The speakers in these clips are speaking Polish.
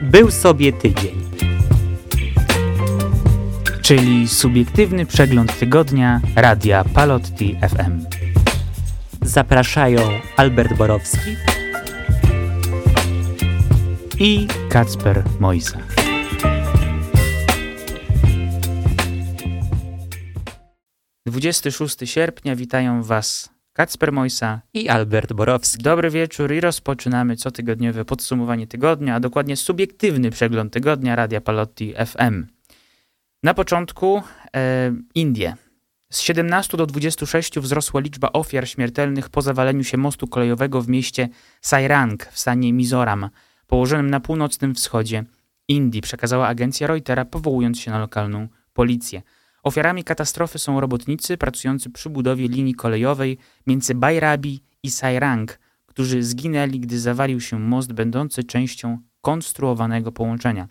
Był sobie tydzień. Czyli subiektywny przegląd tygodnia Radia Palotti FM. Zapraszają Albert Borowski i Kacper Mojsa. Dwudziesty szósty sierpnia witają Was Kacper Mojsa i Albert Borowski. Dobry wieczór i rozpoczynamy cotygodniowe podsumowanie tygodnia, a dokładnie subiektywny przegląd tygodnia Radia Palotti FM. Na początku e, Indie. Z 17 do 26 wzrosła liczba ofiar śmiertelnych po zawaleniu się mostu kolejowego w mieście Sairang w stanie Mizoram, położonym na północnym wschodzie Indii, przekazała agencja Reutera, powołując się na lokalną policję. Ofiarami katastrofy są robotnicy pracujący przy budowie linii kolejowej między Bajrabi i Sairang, którzy zginęli, gdy zawalił się most będący częścią konstruowanego połączenia.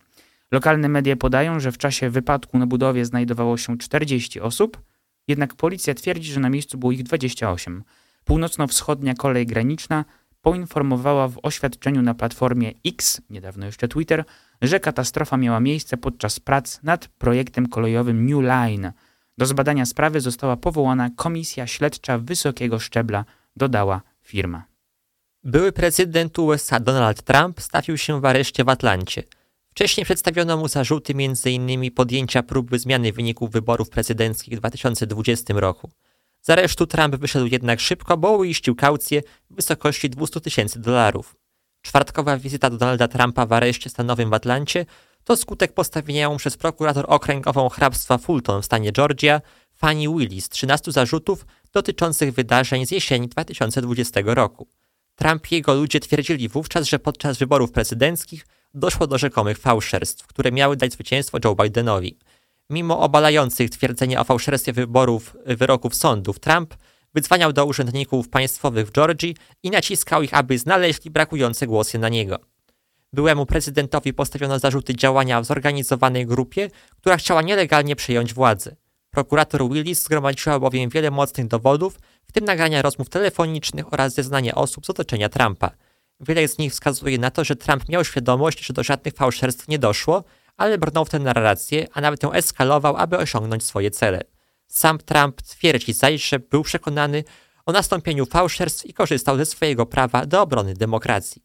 Lokalne media podają, że w czasie wypadku na budowie znajdowało się 40 osób, jednak policja twierdzi, że na miejscu było ich 28. Północno-wschodnia kolej graniczna poinformowała w oświadczeniu na platformie X, niedawno jeszcze Twitter, że katastrofa miała miejsce podczas prac nad projektem kolejowym New Line. Do zbadania sprawy została powołana komisja śledcza wysokiego szczebla, dodała firma. Były prezydent USA Donald Trump stawił się w areszcie w Atlancie. Wcześniej przedstawiono mu zarzuty m.in. podjęcia próby zmiany wyników wyborów prezydenckich w 2020 roku. Z aresztu Trump wyszedł jednak szybko, bo uiścił kaucję w wysokości 200 tysięcy dolarów. Czwartkowa wizyta Donalda Trumpa w areszcie stanowym w Atlancie to skutek postawienia ją przez prokurator okręgową hrabstwa Fulton w stanie Georgia Fanny Willis 13 zarzutów dotyczących wydarzeń z jesieni 2020 roku. Trump i jego ludzie twierdzili wówczas, że podczas wyborów prezydenckich doszło do rzekomych fałszerstw, które miały dać zwycięstwo Joe Bidenowi. Mimo obalających twierdzenia o fałszerstwie wyborów wyroków sądów, Trump wydzwaniał do urzędników państwowych w Georgii i naciskał ich, aby znaleźli brakujące głosy na niego. Byłemu prezydentowi postawiono zarzuty działania w zorganizowanej grupie, która chciała nielegalnie przejąć władzę. Prokurator Willis zgromadziła bowiem wiele mocnych dowodów, w tym nagrania rozmów telefonicznych oraz zeznania osób z otoczenia Trumpa. Wiele z nich wskazuje na to, że Trump miał świadomość, że do żadnych fałszerstw nie doszło, ale brnął w tę narrację, a nawet ją eskalował, aby osiągnąć swoje cele. Sam Trump twierdzi że był przekonany o nastąpieniu fałszerstw i korzystał ze swojego prawa do obrony demokracji.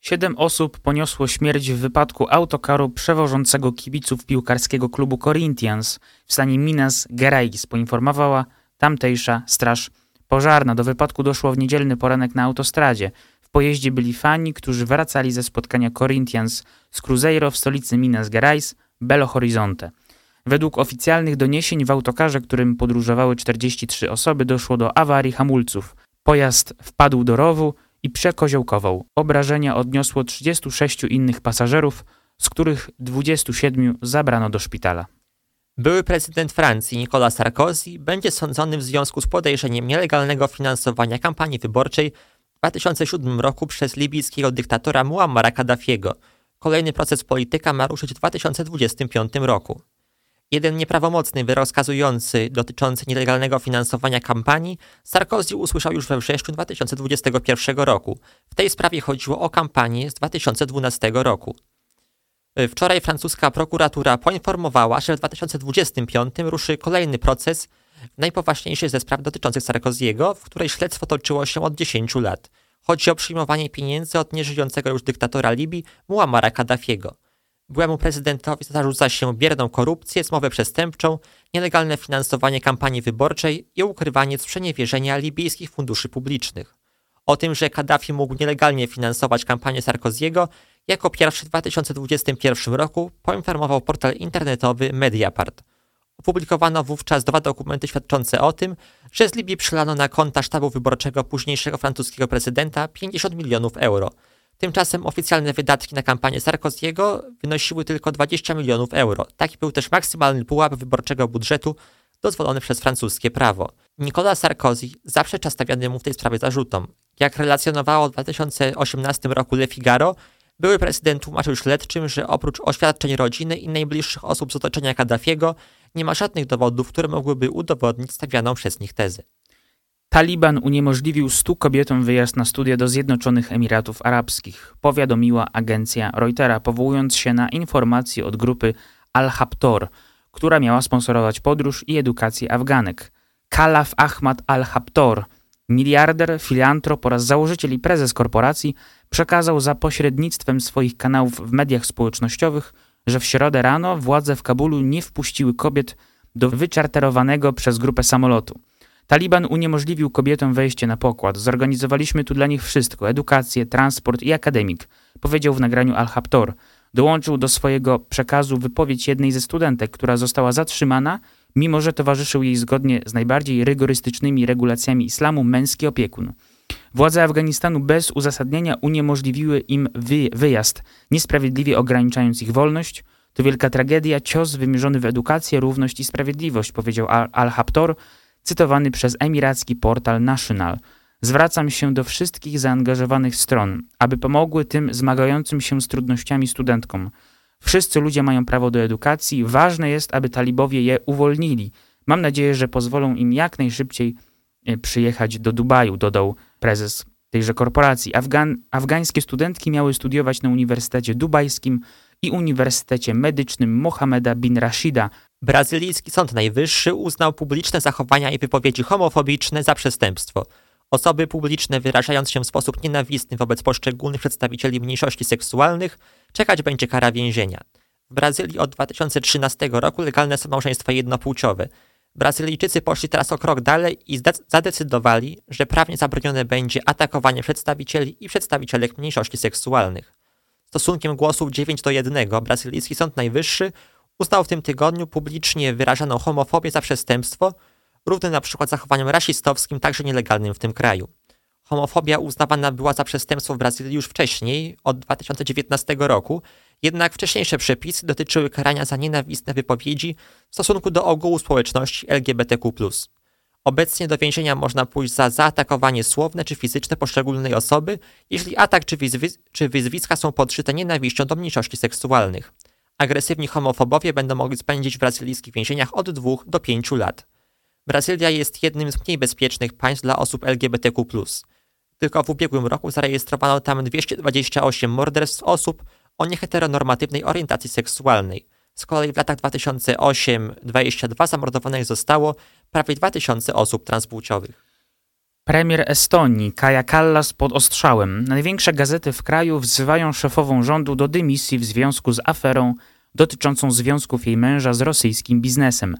Siedem osób poniosło śmierć w wypadku autokaru przewożącego kibiców piłkarskiego klubu Corinthians w stanie Minas Gerais, poinformowała tamtejsza straż pożarna. Do wypadku doszło w niedzielny poranek na autostradzie. W pojeździe byli fani, którzy wracali ze spotkania Corinthians z Cruzeiro w stolicy Minas Gerais, Belo Horizonte. Według oficjalnych doniesień w autokarze, którym podróżowały 43 osoby, doszło do awarii hamulców. Pojazd wpadł do rowu i przekoziołkował. Obrażenia odniosło 36 innych pasażerów, z których 27 zabrano do szpitala. Były prezydent Francji Nicolas Sarkozy będzie sądzony w związku z podejrzeniem nielegalnego finansowania kampanii wyborczej w 2007 roku przez libijskiego dyktatora Muammara Kaddafiego. Kolejny proces polityka ma ruszyć w 2025 roku. Jeden nieprawomocny wyrok skazujący dotyczący nielegalnego finansowania kampanii Sarkozy usłyszał już we wrześniu 2021 roku. W tej sprawie chodziło o kampanię z 2012 roku. Wczoraj francuska prokuratura poinformowała, że w 2025 ruszy kolejny proces najpoważniejszy ze spraw dotyczących Sarkoziego, w której śledztwo toczyło się od 10 lat. Chodzi o przyjmowanie pieniędzy od nieżyjącego już dyktatora Libii Muammara Kaddafiego. Byłemu prezydentowi zarzuca się bierną korupcję, zmowę przestępczą, nielegalne finansowanie kampanii wyborczej i ukrywanie sprzeniewierzenia libijskich funduszy publicznych. O tym, że Kaddafi mógł nielegalnie finansować kampanię Sarkoziego, jako pierwszy w 2021 roku poinformował portal internetowy Mediapart. Opublikowano wówczas dwa dokumenty świadczące o tym, że z Libii przylano na konta sztabu wyborczego późniejszego francuskiego prezydenta 50 milionów euro – Tymczasem oficjalne wydatki na kampanię Sarkoziego wynosiły tylko 20 milionów euro. Taki był też maksymalny pułap wyborczego budżetu dozwolony przez francuskie prawo. Nicolas Sarkozy zaprzecza stawianemu w tej sprawie zarzutom. Jak relacjonowało w 2018 roku Le Figaro, były prezydent tłumaczył śledczym, że oprócz oświadczeń rodziny i najbliższych osób z otoczenia Kaddafiego, nie ma żadnych dowodów, które mogłyby udowodnić stawianą przez nich tezę. Taliban uniemożliwił stu kobietom wyjazd na studia do Zjednoczonych Emiratów Arabskich, powiadomiła agencja Reutera, powołując się na informacje od grupy Al-Haptor, która miała sponsorować podróż i edukację Afganek. Kalaf Ahmad Al-Haptor, miliarder, filantrop oraz założyciel i prezes korporacji, przekazał za pośrednictwem swoich kanałów w mediach społecznościowych, że w środę rano władze w Kabulu nie wpuściły kobiet do wyczarterowanego przez grupę samolotu. Taliban uniemożliwił kobietom wejście na pokład. Zorganizowaliśmy tu dla nich wszystko: edukację, transport i akademik, powiedział w nagraniu Al-Haptor. Dołączył do swojego przekazu wypowiedź jednej ze studentek, która została zatrzymana, mimo że towarzyszył jej zgodnie z najbardziej rygorystycznymi regulacjami islamu męski opiekun. Władze Afganistanu bez uzasadnienia uniemożliwiły im wy wyjazd, niesprawiedliwie ograniczając ich wolność. To wielka tragedia, cios wymierzony w edukację, równość i sprawiedliwość, powiedział Al-Haptor, cytowany przez emiracki portal National. Zwracam się do wszystkich zaangażowanych stron, aby pomogły tym zmagającym się z trudnościami studentkom. Wszyscy ludzie mają prawo do edukacji, ważne jest, aby talibowie je uwolnili. Mam nadzieję, że pozwolą im jak najszybciej e, przyjechać do Dubaju, dodał prezes tejże korporacji. Afgan afgańskie studentki miały studiować na Uniwersytecie Dubajskim i Uniwersytecie Medycznym Mohameda bin Rashida. Brazylijski Sąd Najwyższy uznał publiczne zachowania i wypowiedzi homofobiczne za przestępstwo. Osoby publiczne wyrażając się w sposób nienawistny wobec poszczególnych przedstawicieli mniejszości seksualnych czekać będzie kara więzienia. W Brazylii od 2013 roku legalne są małżeństwa jednopłciowe. Brazylijczycy poszli teraz o krok dalej i zadecydowali, że prawnie zabronione będzie atakowanie przedstawicieli i przedstawicielek mniejszości seksualnych. Stosunkiem głosów 9 do 1 brazylijski Sąd Najwyższy uznał w tym tygodniu publicznie wyrażaną homofobię za przestępstwo, równe na przykład zachowaniom rasistowskim, także nielegalnym w tym kraju. Homofobia uznawana była za przestępstwo w Brazylii już wcześniej, od 2019 roku, jednak wcześniejsze przepisy dotyczyły karania za nienawistne wypowiedzi w stosunku do ogółu społeczności LGBTQ. Obecnie do więzienia można pójść za zaatakowanie słowne czy fizyczne poszczególnej osoby, jeśli atak czy, czy wyzwiska są podszyte nienawiścią do mniejszości seksualnych. Agresywni homofobowie będą mogli spędzić w brazylijskich więzieniach od 2 do 5 lat. Brazylia jest jednym z mniej bezpiecznych państw dla osób LGBTQ. Tylko w ubiegłym roku zarejestrowano tam 228 morderstw osób o nieheteronormatywnej orientacji seksualnej. Z kolei w latach 2008-2022 zamordowanych zostało prawie 2000 osób transpłciowych. Premier Estonii Kaja Kallas pod ostrzałem. Największe gazety w kraju wzywają szefową rządu do dymisji w związku z aferą dotyczącą związków jej męża z rosyjskim biznesem.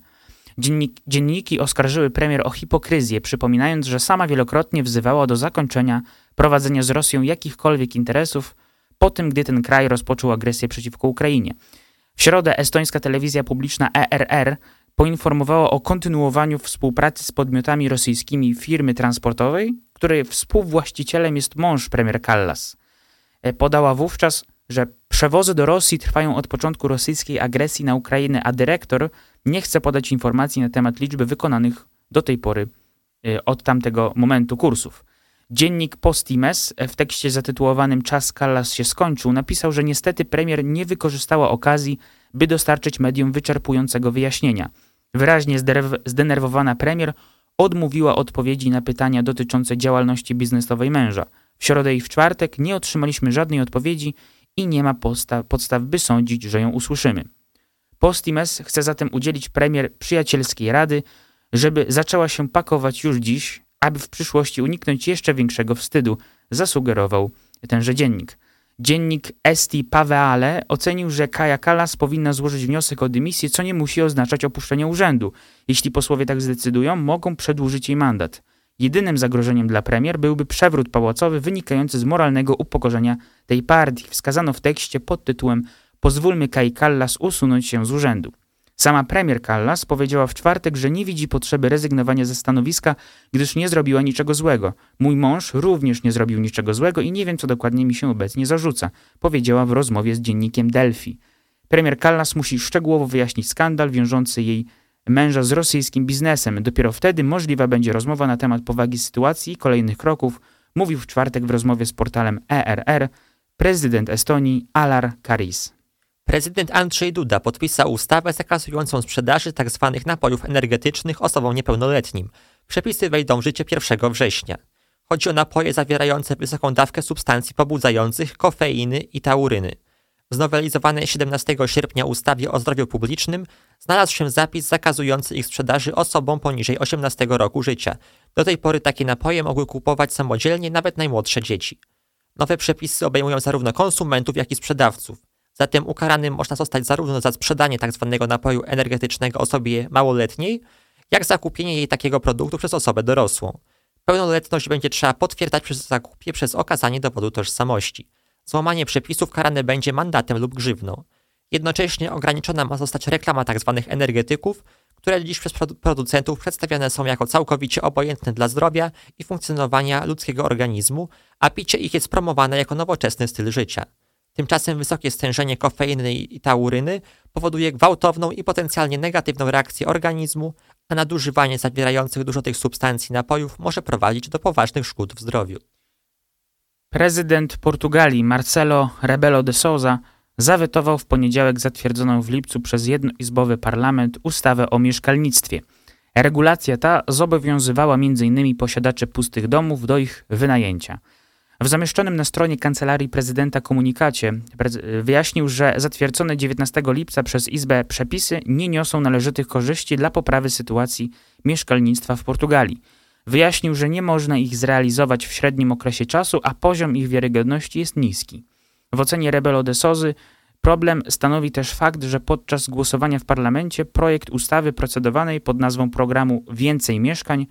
Dziennik, dzienniki oskarżyły premier o hipokryzję, przypominając, że sama wielokrotnie wzywała do zakończenia prowadzenia z Rosją jakichkolwiek interesów po tym, gdy ten kraj rozpoczął agresję przeciwko Ukrainie. W środę estońska telewizja publiczna ERR poinformowała o kontynuowaniu współpracy z podmiotami rosyjskimi firmy transportowej, której współwłaścicielem jest mąż premier Kallas. E, podała wówczas, że przewozy do Rosji trwają od początku rosyjskiej agresji na Ukrainę, a dyrektor nie chce podać informacji na temat liczby wykonanych do tej pory e, od tamtego momentu kursów. Dziennik Postimes w tekście zatytułowanym Czas Kallas się skończył napisał, że niestety premier nie wykorzystała okazji, by dostarczyć medium wyczerpującego wyjaśnienia. Wyraźnie zdenerwowana premier odmówiła odpowiedzi na pytania dotyczące działalności biznesowej męża. W środę i w czwartek nie otrzymaliśmy żadnej odpowiedzi i nie ma podstaw, podstaw by sądzić, że ją usłyszymy. Postimes chce zatem udzielić premier przyjacielskiej rady, żeby zaczęła się pakować już dziś, aby w przyszłości uniknąć jeszcze większego wstydu, zasugerował tenże dziennik. Dziennik Esti Paveale ocenił, że Kaja Kalas powinna złożyć wniosek o dymisję, co nie musi oznaczać opuszczenia urzędu. Jeśli posłowie tak zdecydują, mogą przedłużyć jej mandat. Jedynym zagrożeniem dla premier byłby przewrót pałacowy wynikający z moralnego upokorzenia tej partii. Wskazano w tekście pod tytułem Pozwólmy Kai Kallas usunąć się z urzędu. Sama premier Callas powiedziała w czwartek, że nie widzi potrzeby rezygnowania ze stanowiska, gdyż nie zrobiła niczego złego. Mój mąż również nie zrobił niczego złego i nie wiem, co dokładnie mi się obecnie zarzuca, powiedziała w rozmowie z dziennikiem Delphi. Premier Callas musi szczegółowo wyjaśnić skandal wiążący jej męża z rosyjskim biznesem. Dopiero wtedy możliwa będzie rozmowa na temat powagi sytuacji i kolejnych kroków, mówił w czwartek w rozmowie z portalem ERR prezydent Estonii Alar Karis. Prezydent Andrzej Duda podpisał ustawę zakazującą sprzedaży tzw. Tak napojów energetycznych osobom niepełnoletnim. Przepisy wejdą w życie 1 września. Chodzi o napoje zawierające wysoką dawkę substancji pobudzających, kofeiny i tauryny. W znowelizowanej 17 sierpnia ustawie o zdrowiu publicznym znalazł się zapis zakazujący ich sprzedaży osobom poniżej 18 roku życia. Do tej pory takie napoje mogły kupować samodzielnie nawet najmłodsze dzieci. Nowe przepisy obejmują zarówno konsumentów, jak i sprzedawców. Zatem ukaranym można zostać zarówno za sprzedanie tzw. Tak napoju energetycznego osobie małoletniej, jak za kupienie jej takiego produktu przez osobę dorosłą. Pełnoletność będzie trzeba potwierdzać przy zakupie przez okazanie dowodu tożsamości. Złamanie przepisów karane będzie mandatem lub grzywną. Jednocześnie ograniczona ma zostać reklama tzw. Tak energetyków, które dziś przez producentów przedstawiane są jako całkowicie obojętne dla zdrowia i funkcjonowania ludzkiego organizmu, a picie ich jest promowane jako nowoczesny styl życia. Tymczasem wysokie stężenie kofeiny i tauryny powoduje gwałtowną i potencjalnie negatywną reakcję organizmu, a nadużywanie zawierających dużo tych substancji napojów może prowadzić do poważnych szkód w zdrowiu. Prezydent Portugalii Marcelo Rebelo de Souza zawetował w poniedziałek zatwierdzoną w lipcu przez jednoizbowy parlament ustawę o mieszkalnictwie. Regulacja ta zobowiązywała m.in. posiadaczy pustych domów do ich wynajęcia. W zamieszczonym na stronie kancelarii prezydenta komunikacie wyjaśnił, że zatwierdzone 19 lipca przez Izbę przepisy nie niosą należytych korzyści dla poprawy sytuacji mieszkalnictwa w Portugalii. Wyjaśnił, że nie można ich zrealizować w średnim okresie czasu, a poziom ich wiarygodności jest niski. W ocenie Rebelo de Sozy problem stanowi też fakt, że podczas głosowania w parlamencie projekt ustawy procedowanej pod nazwą programu Więcej Mieszkań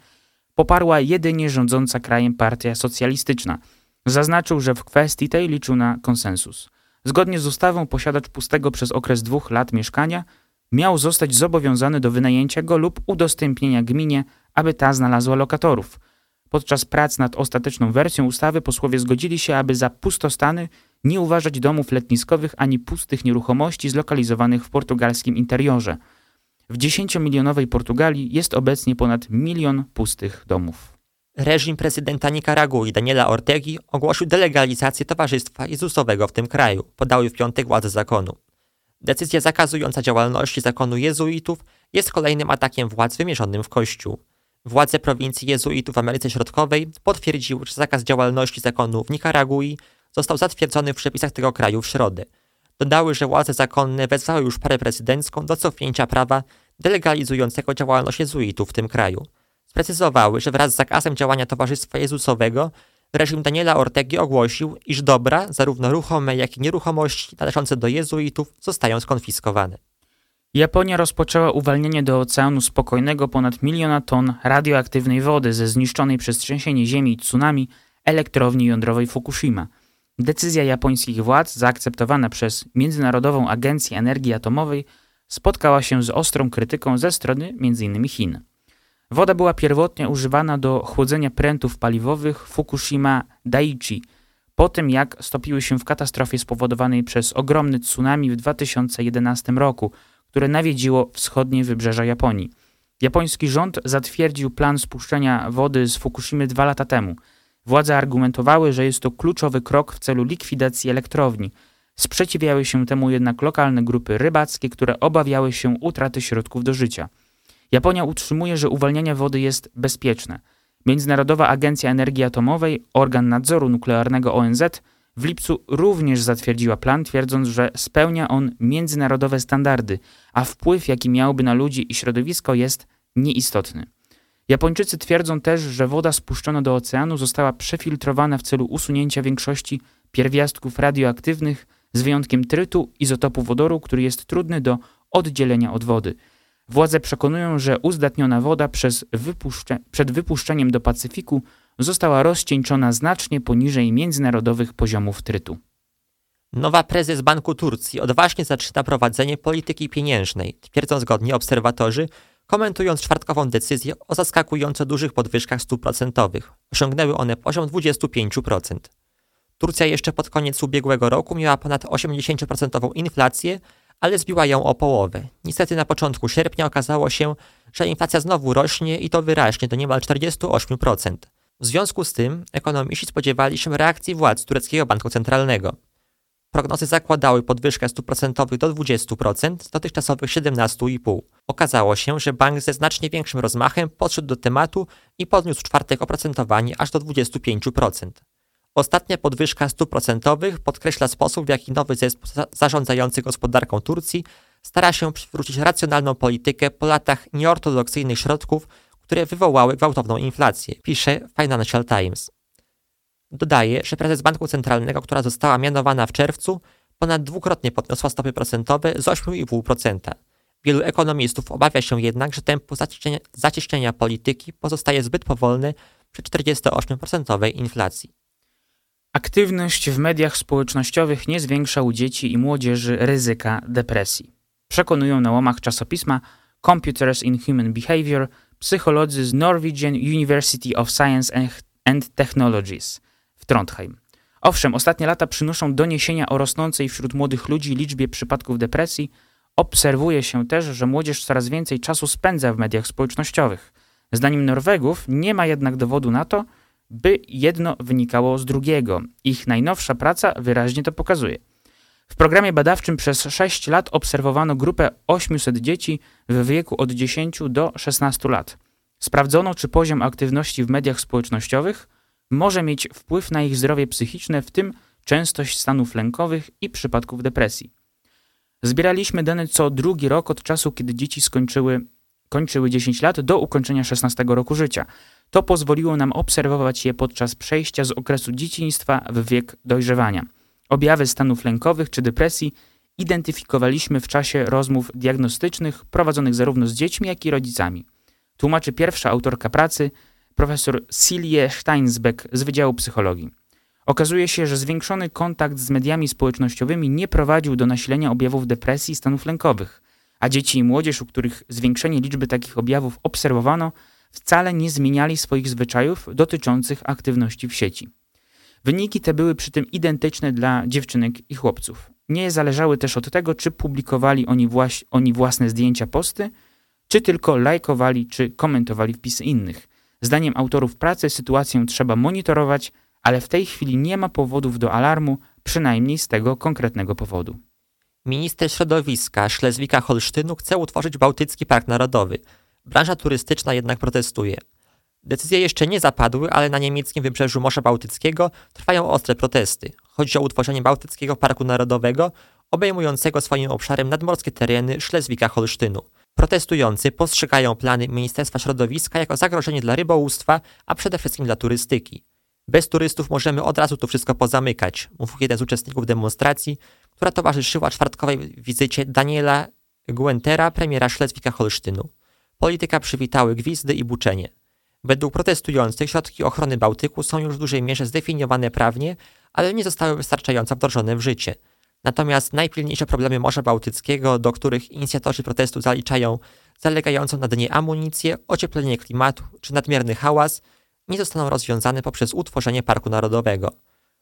poparła jedynie rządząca krajem Partia Socjalistyczna – Zaznaczył, że w kwestii tej liczył na konsensus. Zgodnie z ustawą posiadacz pustego przez okres dwóch lat mieszkania miał zostać zobowiązany do wynajęcia go lub udostępnienia gminie, aby ta znalazła lokatorów. Podczas prac nad ostateczną wersją ustawy posłowie zgodzili się, aby za pustostany nie uważać domów letniskowych ani pustych nieruchomości zlokalizowanych w portugalskim interiorze. W 10-milionowej Portugalii jest obecnie ponad milion pustych domów. Reżim prezydenta Nikaragui Daniela Ortegi ogłosił delegalizację Towarzystwa Jezusowego w tym kraju, podały w piątek władze zakonu. Decyzja zakazująca działalności zakonu jezuitów jest kolejnym atakiem władz wymierzonym w Kościół. Władze prowincji jezuitów w Ameryce Środkowej potwierdziły, że zakaz działalności zakonu w Nikaragui został zatwierdzony w przepisach tego kraju w środę. Dodały, że władze zakonne wezwały już parę prezydencką do cofnięcia prawa delegalizującego działalność jezuitów w tym kraju sprecyzowały, że wraz z zakazem działania Towarzystwa Jezusowego reżim Daniela Ortegi ogłosił, iż dobra, zarówno ruchome, jak i nieruchomości należące do jezuitów zostają skonfiskowane. Japonia rozpoczęła uwalnianie do Oceanu Spokojnego ponad miliona ton radioaktywnej wody ze zniszczonej przez trzęsienie ziemi i tsunami elektrowni jądrowej Fukushima. Decyzja japońskich władz, zaakceptowana przez Międzynarodową Agencję Energii Atomowej, spotkała się z ostrą krytyką ze strony m.in. Chin. Woda była pierwotnie używana do chłodzenia prętów paliwowych Fukushima Daiichi, po tym jak stopiły się w katastrofie spowodowanej przez ogromny tsunami w 2011 roku, które nawiedziło wschodnie wybrzeża Japonii. Japoński rząd zatwierdził plan spuszczenia wody z Fukushimy dwa lata temu. Władze argumentowały, że jest to kluczowy krok w celu likwidacji elektrowni. Sprzeciwiały się temu jednak lokalne grupy rybackie, które obawiały się utraty środków do życia. Japonia utrzymuje, że uwalnianie wody jest bezpieczne. Międzynarodowa Agencja Energii Atomowej, organ nadzoru nuklearnego ONZ, w lipcu również zatwierdziła plan, twierdząc, że spełnia on międzynarodowe standardy, a wpływ, jaki miałby na ludzi i środowisko, jest nieistotny. Japończycy twierdzą też, że woda spuszczona do oceanu została przefiltrowana w celu usunięcia większości pierwiastków radioaktywnych, z wyjątkiem trytu, izotopu wodoru, który jest trudny do oddzielenia od wody. Władze przekonują, że uzdatniona woda wypuszcze, przed wypuszczeniem do Pacyfiku została rozcieńczona znacznie poniżej międzynarodowych poziomów trytu. Nowa prezes Banku Turcji odważnie zaczyna prowadzenie polityki pieniężnej, twierdzą zgodnie obserwatorzy, komentując czwartkową decyzję o zaskakująco dużych podwyżkach stóp procentowych. Osiągnęły one poziom 25%. Turcja jeszcze pod koniec ubiegłego roku miała ponad 80% inflację, ale zbiła ją o połowę. Niestety na początku sierpnia okazało się, że inflacja znowu rośnie i to wyraźnie do niemal 48%. W związku z tym ekonomiści spodziewali się reakcji władz tureckiego banku centralnego. Prognozy zakładały podwyżkę stóp procentowych do 20% z dotychczasowych 17,5%. Okazało się, że bank ze znacznie większym rozmachem podszedł do tematu i podniósł czwartek oprocentowanie aż do 25%. Ostatnia podwyżka stóp procentowych podkreśla sposób, w jaki nowy zespół zarządzający gospodarką Turcji stara się przywrócić racjonalną politykę po latach nieortodoksyjnych środków, które wywołały gwałtowną inflację, pisze Financial Times. Dodaje, że prezes Banku Centralnego, która została mianowana w czerwcu, ponad dwukrotnie podniosła stopy procentowe z 8,5%. Wielu ekonomistów obawia się jednak, że tempo zacieśnienia, polityki pozostaje zbyt powolne przy 48% inflacji. Aktywność w mediach społecznościowych nie zwiększa u dzieci i młodzieży ryzyka depresji. Przekonują na łamach czasopisma Computers in Human Behavior psycholodzy z Norwegian University of Science and Technologies w Trondheim. Owszem, ostatnie lata przynoszą doniesienia o rosnącej wśród młodych ludzi liczbie przypadków depresji. Obserwuje się też, że młodzież coraz więcej czasu spędza w mediach społecznościowych. Zdaniem Norwegów nie ma jednak dowodu na to, by jedno wynikało z drugiego. Ich najnowsza praca wyraźnie to pokazuje. W programie badawczym przez 6 lat obserwowano grupę 800 dzieci w wieku od 10 do 16 lat. Sprawdzono, czy poziom aktywności w mediach społecznościowych może mieć wpływ na ich zdrowie psychiczne, w tym częstość stanów lękowych i przypadków depresji. Zbieraliśmy dane co drugi rok od czasu, kiedy dzieci skończyły, kończyły 10 lat do ukończenia 16 roku życia. To pozwoliło nam obserwować je podczas przejścia z okresu dzieciństwa w wiek dojrzewania. Objawy stanów lękowych czy depresji identyfikowaliśmy w czasie rozmów diagnostycznych prowadzonych zarówno z dziećmi, jak i rodzicami. Tłumaczy pierwsza autorka pracy, profesor Silje Steinsbeck z Wydziału Psychologii. Okazuje się, że zwiększony kontakt z mediami społecznościowymi nie prowadził do nasilenia objawów depresji i stanów lękowych, a dzieci i młodzież, u których zwiększenie liczby takich objawów obserwowano, wcale nie zmieniali swoich zwyczajów dotyczących aktywności w sieci. Wyniki te były przy tym identyczne dla dziewczynek i chłopców. Nie zależały też od tego, czy publikowali oni, właś, oni własne zdjęcia, posty, czy tylko lajkowali czy komentowali wpisy innych. Zdaniem autorów pracy sytuację trzeba monitorować, ale w tej chwili nie ma powodów do alarmu, przynajmniej z tego konkretnego powodu. Minister środowiska Szlezwika-Holsztynu chce utworzyć Bałtycki Park Narodowy. Branża turystyczna jednak protestuje. Decyzje jeszcze nie zapadły, ale na niemieckim wybrzeżu Morza Bałtyckiego trwają ostre protesty. Chodzi o utworzenie Bałtyckiego Parku Narodowego, obejmującego swoim obszarem nadmorskie tereny Szlezwika-Holsztynu. Protestujący postrzegają plany Ministerstwa Środowiska jako zagrożenie dla rybołówstwa, a przede wszystkim dla turystyki. Bez turystów możemy od razu to wszystko pozamykać, mówił jeden z uczestników demonstracji, która towarzyszyła czwartkowej wizycie Daniela Guentera, premiera Szlezwika-Holsztynu. Polityka przywitały gwizdy i buczenie. Według protestujących środki ochrony Bałtyku są już w dużej mierze zdefiniowane prawnie, ale nie zostały wystarczająco wdrożone w życie. Natomiast najpilniejsze problemy Morza Bałtyckiego, do których inicjatorzy protestu zaliczają zalegającą na dnie amunicję, ocieplenie klimatu czy nadmierny hałas, nie zostaną rozwiązane poprzez utworzenie Parku Narodowego.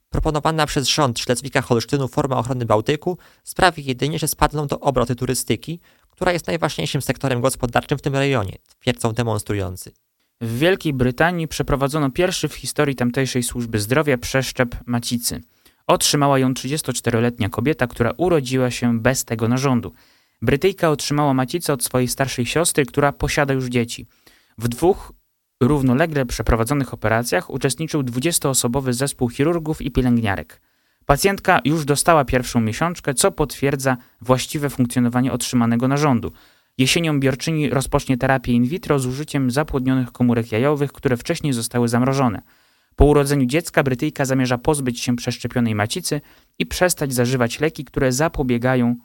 Proponowana przez rząd Szlezwika-Holsztynu forma ochrony Bałtyku sprawi jedynie, że spadną do obroty turystyki, która jest najważniejszym sektorem gospodarczym w tym rejonie, twierdzą demonstrujący. W Wielkiej Brytanii przeprowadzono pierwszy w historii tamtejszej służby zdrowia przeszczep macicy. Otrzymała ją 34-letnia kobieta, która urodziła się bez tego narządu. Brytyjka otrzymała macicę od swojej starszej siostry, która posiada już dzieci. W dwóch równolegle przeprowadzonych operacjach uczestniczył 20-osobowy zespół chirurgów i pielęgniarek. Pacjentka już dostała pierwszą miesiączkę, co potwierdza właściwe funkcjonowanie otrzymanego narządu. Jesienią biorczyni rozpocznie terapię in vitro z użyciem zapłodnionych komórek jajowych, które wcześniej zostały zamrożone. Po urodzeniu dziecka Brytyjka zamierza pozbyć się przeszczepionej macicy i przestać zażywać leki, które zapobiegają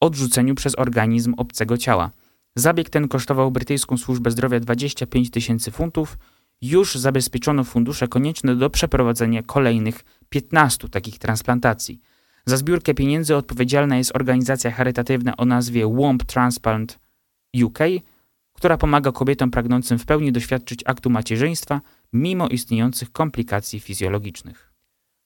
odrzuceniu przez organizm obcego ciała. Zabieg ten kosztował brytyjską służbę zdrowia 25 tysięcy funtów. Już zabezpieczono fundusze konieczne do przeprowadzenia kolejnych 15 takich transplantacji. Za zbiórkę pieniędzy odpowiedzialna jest organizacja charytatywna o nazwie Womb Transplant UK, która pomaga kobietom pragnącym w pełni doświadczyć aktu macierzyństwa mimo istniejących komplikacji fizjologicznych.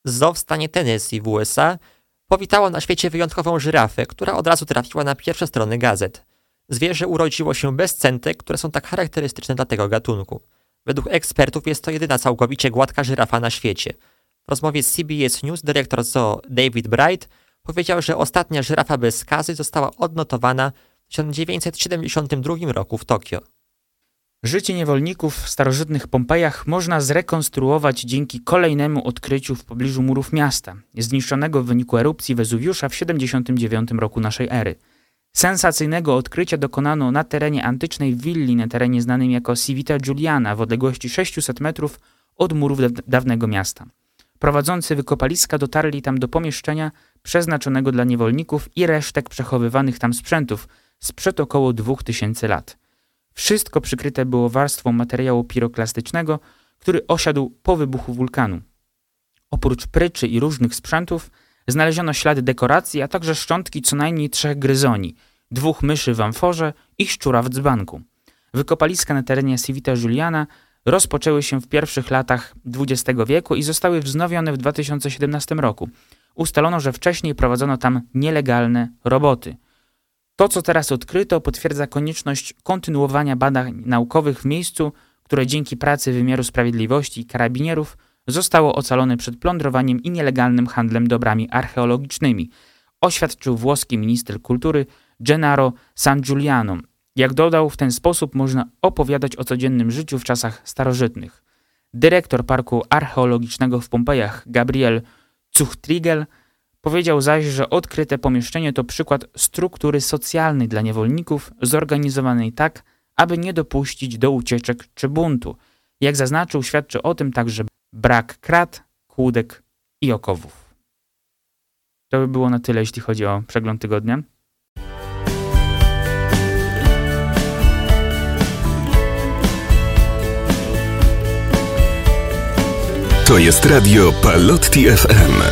Zoo w stanie Tennessee w USA powitało na świecie wyjątkową żyrafę, która od razu trafiła na pierwsze strony gazet. Zwierzę urodziło się bez centek, które są tak charakterystyczne dla tego gatunku. Według ekspertów jest to jedyna całkowicie gładka żyrafa na świecie – W rozmowie z CBS News dyrektor zoo David Bright powiedział, że ostatnia żyrafa bez skazy została odnotowana w 1972 roku w Tokio. Życie niewolników w starożytnych Pompejach można zrekonstruować dzięki kolejnemu odkryciu w pobliżu murów miasta, zniszczonego w wyniku erupcji Wezuwiusza w 79 roku naszej ery. Sensacyjnego odkrycia dokonano na terenie antycznej willi na terenie znanym jako Civita Giuliana w odległości 600 metrów od murów dawnego miasta. Prowadzący wykopaliska dotarli tam do pomieszczenia przeznaczonego dla niewolników i resztek przechowywanych tam sprzętów sprzed około 2000 lat. Wszystko przykryte było warstwą materiału piroklastycznego, który osiadł po wybuchu wulkanu. Oprócz pryczy i różnych sprzętów znaleziono ślady dekoracji, a także szczątki co najmniej trzech gryzoni, dwóch myszy w amforze i szczura w dzbanku. Wykopaliska na terenie Civita Juliana rozpoczęły się w pierwszych latach XX wieku i zostały wznowione w 2017 roku. Ustalono, że wcześniej prowadzono tam nielegalne roboty – to, co teraz odkryto, potwierdza konieczność kontynuowania badań naukowych w miejscu, które dzięki pracy wymiaru sprawiedliwości i karabinierów zostało ocalone przed plądrowaniem i nielegalnym handlem dobrami archeologicznymi, oświadczył włoski minister kultury Gennaro San Giuliano. Jak dodał, w ten sposób można opowiadać o codziennym życiu w czasach starożytnych. Dyrektor Parku Archeologicznego w Pompejach, Gabriel Zuchtrigel, Powiedział zaś, że odkryte pomieszczenie to przykład struktury socjalnej dla niewolników, zorganizowanej tak, aby nie dopuścić do ucieczek czy buntu. Jak zaznaczył, świadczy o tym także brak krat, kłódek i okowów. To by było na tyle, jeśli chodzi o przegląd tygodnia. To jest radio Palotti FM.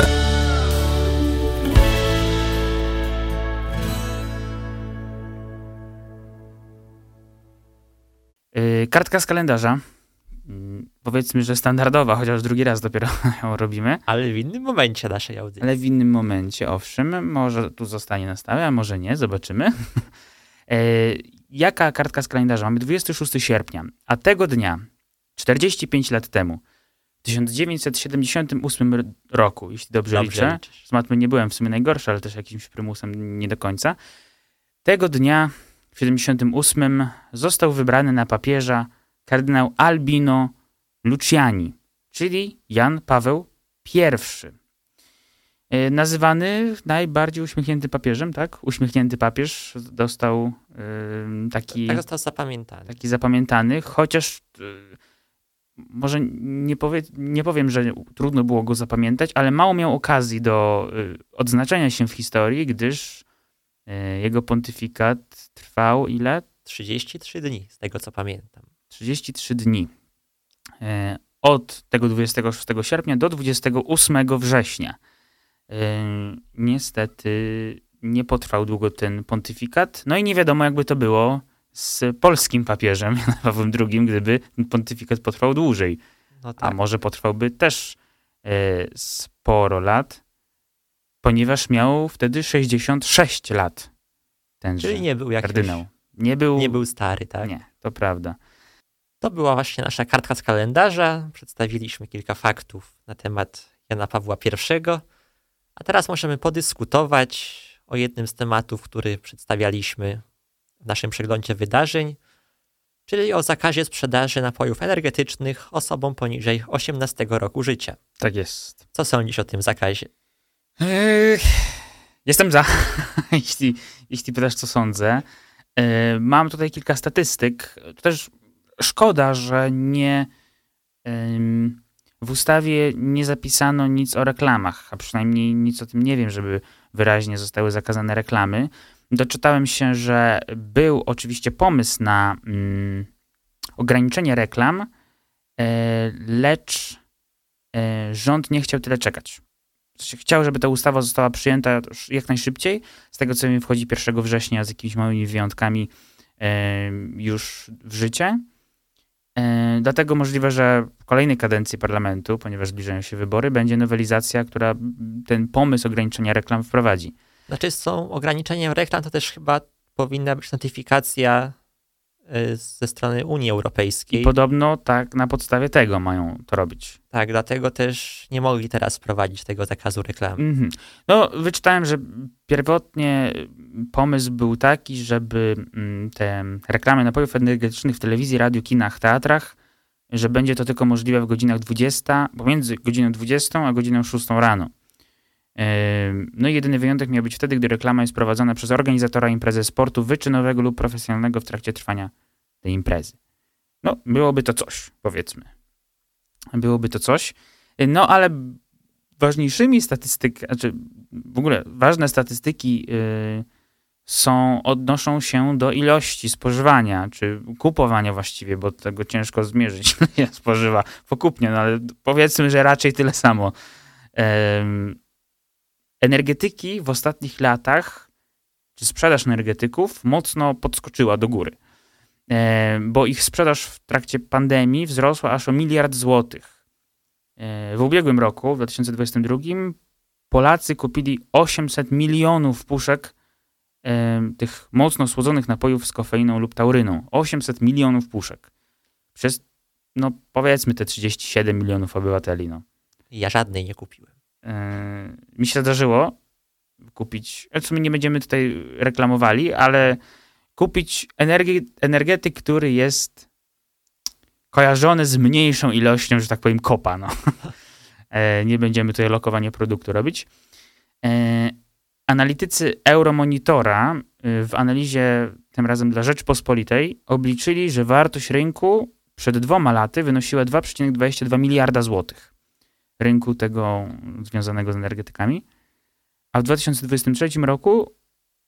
Yy, kartka z kalendarza. Yy, powiedzmy, że standardowa, chociaż drugi raz dopiero ją robimy. Ale w innym momencie naszej audycji. Ale w innym momencie, owszem. Może tu zostanie na stałe, a może nie, zobaczymy. Yy, jaka kartka z kalendarza? Mamy 26 sierpnia, a tego dnia, 45 lat temu, 1978 roku, jeśli dobrze, dobrze liczę. Liczysz. Z matmy nie byłem w sumie najgorszy, ale też jakimś prymusem nie do końca. Tego dnia w 78 został wybrany na papieża kardynał Albino Luciani, czyli Jan Paweł I. E, nazywany najbardziej uśmiechnięty papieżem, tak? Uśmiechnięty papież dostał yy, taki. Tak został zapamiętany. Taki zapamiętany, chociaż yy, może nie, powie, nie powiem, że trudno było go zapamiętać, ale mało miał okazji do yy, odznaczenia się w historii, gdyż E, jego pontyfikat trwał ile? 33 dni, z tego co pamiętam. 33 dni. E, od tego 26 sierpnia do 28 września. Niestety nie potrwał długo ten pontyfikat. No i nie wiadomo, jakby to było z polskim papieżem, Pawłem II, gdyby pontyfikat potrwał dłużej. No tak. A może potrwałby też sporo lat ponieważ miał wtedy 66 lat. Ten Czyli nie był jakiś, kardynał. Nie był, nie był stary, tak? Nie, to prawda. To była właśnie nasza kartka z kalendarza. Przedstawiliśmy kilka faktów na temat Jana Pawła I. A teraz możemy podyskutować o jednym z tematów, który przedstawialiśmy w naszym przeglądzie wydarzeń, czyli o zakazie sprzedaży napojów energetycznych osobom poniżej 18 roku życia. Tak jest. Co sądzisz o tym zakazie? Jestem za, jeśli, jeśli pytasz, co sądzę. Mam tutaj kilka statystyk. To też szkoda, że nie w ustawie nie zapisano nic o reklamach, a przynajmniej nic o tym nie wiem, żeby wyraźnie zostały zakazane reklamy. Doczytałem się, że był oczywiście pomysł na mm, ograniczenie reklam, e, lecz e, rząd nie chciał tyle czekać chciał, żeby ta ustawa została przyjęta jak najszybciej. Z tego co mi wchodzi 1 września z jakimiś małymi wyjątkami e, już w życie. Dlatego możliwe, że w kolejnej kadencji parlamentu, ponieważ zbliżają się wybory, będzie nowelizacja, która ten pomysł ograniczenia reklam wprowadzi. Znaczy z tą ograniczeniem reklam to też chyba powinna być notyfikacja y, ze strony Unii Europejskiej. I podobno tak na podstawie tego mają to robić. Tak, dlatego też nie mogli teraz wprowadzić tego zakazu reklamy. Mhm. No, wyczytałem, że pierwotnie pomysł był taki, żeby mm, te reklamy napojów energetycznych w telewizji, radiu, kinach, teatrach, że będzie to tylko możliwe w godzinach 20, pomiędzy godziną 20 a godziną 6 rano. No i jedyny wyjątek miał być wtedy, gdy reklama jest prowadzona przez organizatora imprezy sportu wyczynowego lub profesjonalnego w trakcie trwania tej imprezy. No, byłoby to coś, powiedzmy. Byłoby to coś. No, ale ważniejszymi statystyk, znaczy w ogóle ważne statystyki y, są, odnoszą się do ilości spożywania, czy kupowania właściwie, bo tego ciężko zmierzyć, ja spożywa pokupnie, no ale powiedzmy, że raczej tyle samo. Energetyki w ostatnich latach, czy sprzedaż energetyków mocno podskoczyła do góry, e, bo ich sprzedaż w trakcie pandemii wzrosła aż o miliard złotych. E, W ubiegłym roku, w 2022, Polacy kupili 800 milionów puszek e, tych mocno słodzonych napojów z kofeiną lub tauryną. 800 milionów puszek. Przez, no powiedzmy, te 37 milionów obywateli. No. Ja żadnej nie kupiłem. E, mi się zdarzyło kupić, w sumie nie będziemy tutaj reklamowali, ale kupić energi, energetyk, który jest kojarzony z mniejszą ilością, że tak powiem, kopa. No. E, nie będziemy tutaj lokowania produktu robić. E, Analitycy Euromonitora w analizie, tym razem dla Rzeczpospolitej, obliczyli, że wartość rynku przed dwoma laty wynosiła 2,22 miliarda złotych. Rynku tego związanego z energetykami. A w 2023 roku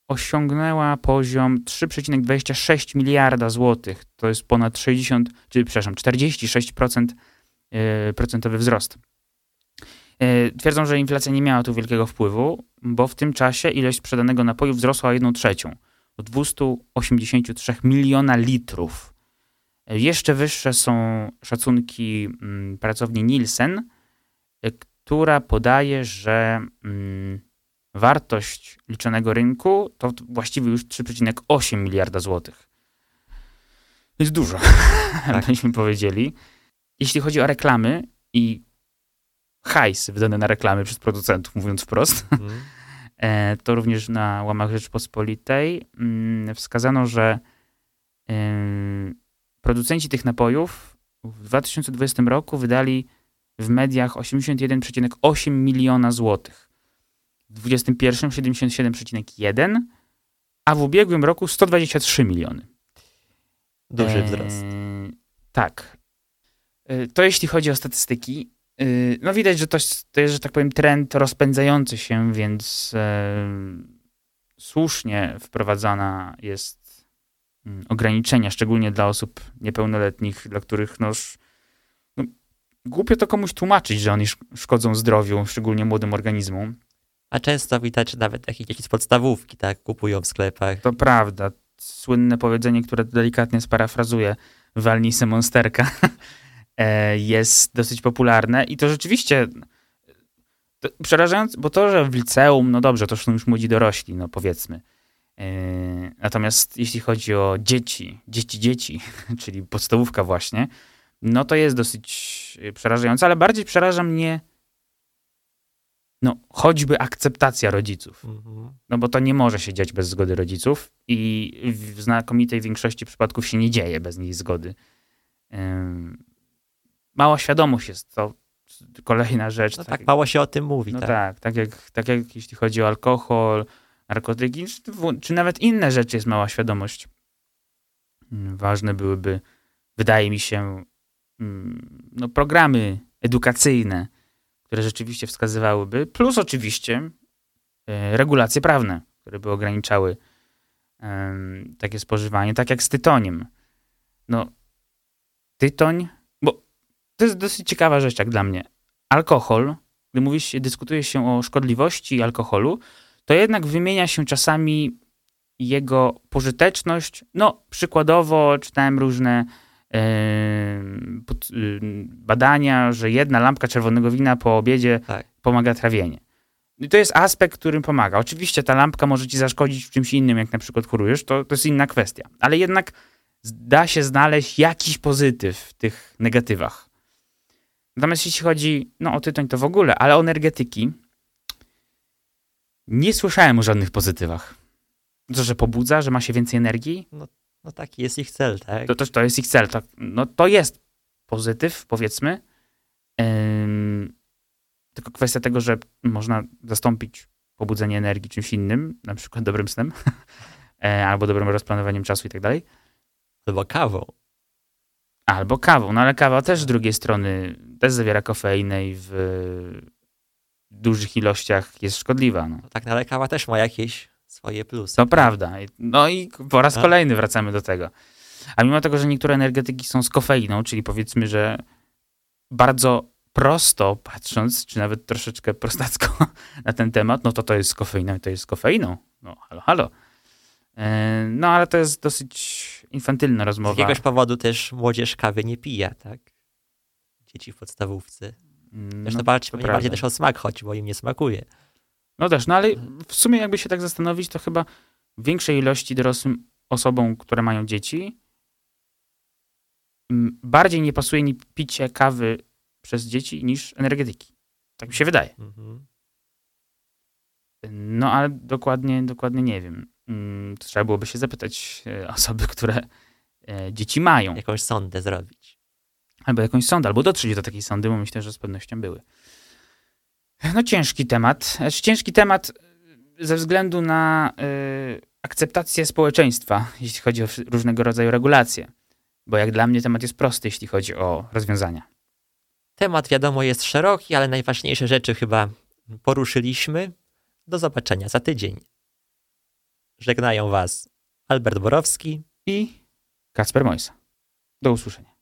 osiągnęła poziom 3,26 miliarda złotych. To jest ponad 60, czy przepraszam, 46% y, procentowy wzrost. Y, Twierdzą, że inflacja nie miała tu wielkiego wpływu, bo w tym czasie ilość sprzedanego napoju wzrosła o 1 trzecią, do 283 miliona litrów. Y, Jeszcze wyższe są szacunki mm, pracowni Nielsen, która podaje, że mm, wartość liczonego rynku to właściwie już 3,8 miliarda złotych. Jest dużo, Tak. byśmy powiedzieli. Jeśli chodzi o reklamy i hajs wydany na reklamy przez producentów, mówiąc wprost, e, to również na łamach Rzeczpospolitej mm, wskazano, że producenci tych napojów w 2020 roku wydali w mediach 81,8 miliona złotych. W 2021 77,1, a w ubiegłym roku 123 miliony. Duży Eee, wzrost. Tak. E, To jeśli chodzi o statystyki. e, No widać, że to, jest- to jest, że tak powiem, trend rozpędzający się, więc e, słusznie wprowadzana jest mm, ograniczenia, szczególnie dla osób niepełnoletnich, dla których no, sz- no głupio to komuś tłumaczyć, że oni sz- szkodzą zdrowiu, szczególnie młodym organizmom. A często widać, nawet jakieś dzieci z podstawówki tak kupują w sklepach. To prawda. Słynne powiedzenie, które delikatnie sparafrazuję, walnij se monsterka, e, jest dosyć popularne i to rzeczywiście to przerażające, bo to, że w liceum, no dobrze, to są już młodzi dorośli, no powiedzmy. E, Natomiast jeśli chodzi o dzieci, dzieci, dzieci, czyli podstawówka właśnie, no to jest dosyć przerażające, ale bardziej przeraża mnie no, choćby akceptacja rodziców. Mhm. No bo to nie może się dziać bez zgody rodziców i w znakomitej większości przypadków się nie dzieje bez jej zgody. Mała świadomość jest to kolejna rzecz. No tak mało się o tym mówi. no tak. tak, tak jak, tak jak jeśli chodzi o alkohol, narkotyki, czy, czy nawet inne rzeczy jest mała świadomość. Ym, Ważne byłyby, wydaje mi się, no, programy edukacyjne, które rzeczywiście wskazywałyby, plus oczywiście e, regulacje prawne, które by ograniczały takie spożywanie, tak jak z tytoniem. No, tytoń, bo to jest dosyć ciekawa rzecz jak dla mnie. Alkohol, gdy mówi się, dyskutuje się o szkodliwości alkoholu, to jednak wymienia się czasami jego pożyteczność. No, przykładowo czytałem różne pod- badania, że jedna lampka czerwonego wina po obiedzie Tak. pomaga trawienie. I to jest aspekt, którym pomaga. Oczywiście ta lampka może ci zaszkodzić w czymś innym, jak na przykład chorujesz, to, to jest inna kwestia. Ale jednak da się znaleźć jakiś pozytyw w tych negatywach. Natomiast jeśli chodzi no, o tytoń, to w ogóle, ale o energetyki, nie słyszałem o żadnych pozytywach. To, że pobudza, że ma się więcej energii, No taki jest ich cel, tak? to, to, to jest ich cel. To, no, to jest pozytyw, powiedzmy. Ym, tylko kwestia tego, że można zastąpić pobudzenie energii czymś innym, na przykład dobrym snem, e, albo dobrym rozplanowaniem czasu i tak dalej. Albo kawą. Albo kawą, no ale kawa też z drugiej strony też zawiera kofeinę i w dużych ilościach jest szkodliwa. No. No tak, no ale kawa też ma jakieś swoje plusy. To prawda. I- No i po raz A. kolejny wracamy do tego. A mimo tego, że niektóre energetyki są z kofeiną, czyli powiedzmy, że bardzo prosto patrząc, czy nawet troszeczkę prostacko na ten temat, no to to jest z kofeiną i to jest z kofeiną. No halo, halo. E, No ale to jest dosyć infantylna Z rozmowa. jakiegoś powodu też młodzież kawy nie pije, tak? Dzieci w podstawówce. Mm, Też no, bardziej, bardziej prawda. też o smak chodzi, bo im nie smakuje. No też, no ale w sumie jakby się tak zastanowić, to chyba w większej ilości dorosłym osobom, które mają dzieci, bardziej nie pasuje ni picie kawy przez dzieci niż energetyki. Tak mi się wydaje. Mhm. No ale dokładnie, dokładnie nie wiem. Mm, To trzeba byłoby się zapytać e, osoby, które e, dzieci mają. Jakąś sondę zrobić. Albo jakąś sondę, albo dotrzeć do takiej sondy, bo myślę, że z pewnością były. No ciężki temat. Znaczy, ciężki temat ze względu na y, akceptację społeczeństwa, jeśli chodzi o różnego rodzaju regulacje. Bo jak dla mnie temat jest prosty, jeśli chodzi o rozwiązania. Temat wiadomo jest szeroki, ale najważniejsze rzeczy chyba poruszyliśmy. Do zobaczenia za tydzień. Żegnają Was Albert Borowski I Kacper Mojsa. Do usłyszenia.